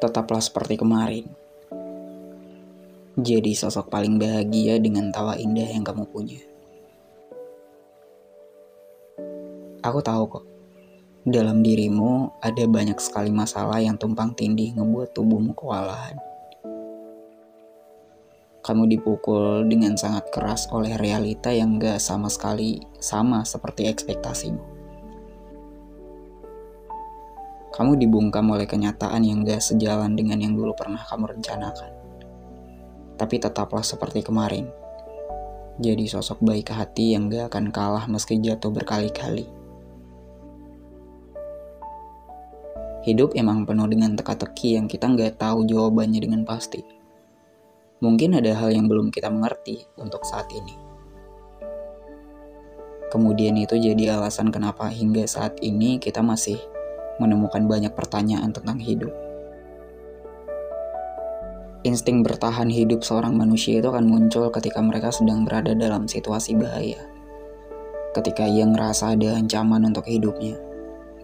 tetaplah seperti kemarin. Jadi sosok paling bahagia dengan tawa indah yang kamu punya. Aku tahu kok, dalam dirimu ada banyak sekali masalah yang tumpang tindih ngebuat tubuhmu kewalahan. Kamu dipukul dengan sangat keras oleh realita yang gak sama sekali sama seperti ekspektasimu. Kamu dibungkam oleh kenyataan yang gak sejalan dengan yang dulu pernah kamu rencanakan. Tapi tetaplah seperti kemarin. Jadi sosok baik hati yang gak akan kalah meski jatuh berkali-kali. Hidup emang penuh dengan teka-teki yang kita nggak tahu jawabannya dengan pasti. Mungkin ada hal yang belum kita mengerti untuk saat ini. Kemudian itu jadi alasan kenapa hingga saat ini kita masih menemukan banyak pertanyaan tentang hidup. Insting bertahan hidup seorang manusia itu akan muncul ketika mereka sedang berada dalam situasi bahaya. Ketika ia ngerasa ada ancaman untuk hidupnya,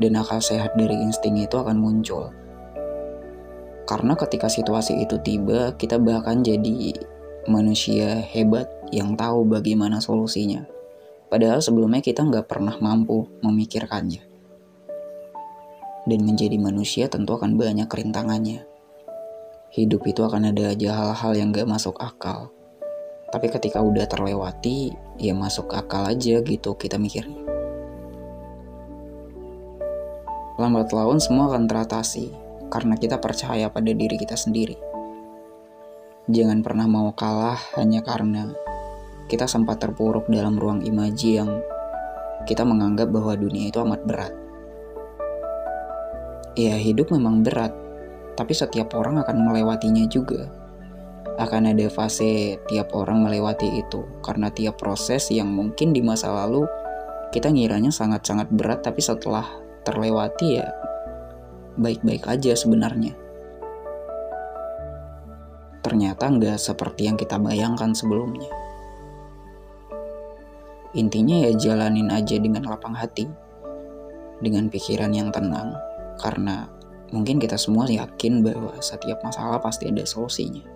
dan akal sehat dari insting itu akan muncul. Karena ketika situasi itu tiba, kita bahkan jadi manusia hebat yang tahu bagaimana solusinya. Padahal sebelumnya kita nggak pernah mampu memikirkannya dan menjadi manusia tentu akan banyak kerintangannya. Hidup itu akan ada aja hal-hal yang gak masuk akal. Tapi ketika udah terlewati, ya masuk akal aja gitu kita mikirnya. Lambat laun semua akan teratasi karena kita percaya pada diri kita sendiri. Jangan pernah mau kalah hanya karena kita sempat terpuruk dalam ruang imaji yang kita menganggap bahwa dunia itu amat berat. Ya, hidup memang berat, tapi setiap orang akan melewatinya juga. Akan ada fase tiap orang melewati itu, karena tiap proses yang mungkin di masa lalu kita ngiranya sangat-sangat berat, tapi setelah terlewati ya baik-baik aja sebenarnya. Ternyata nggak seperti yang kita bayangkan sebelumnya. Intinya ya jalanin aja dengan lapang hati, dengan pikiran yang tenang, karena mungkin kita semua yakin bahwa setiap masalah pasti ada solusinya.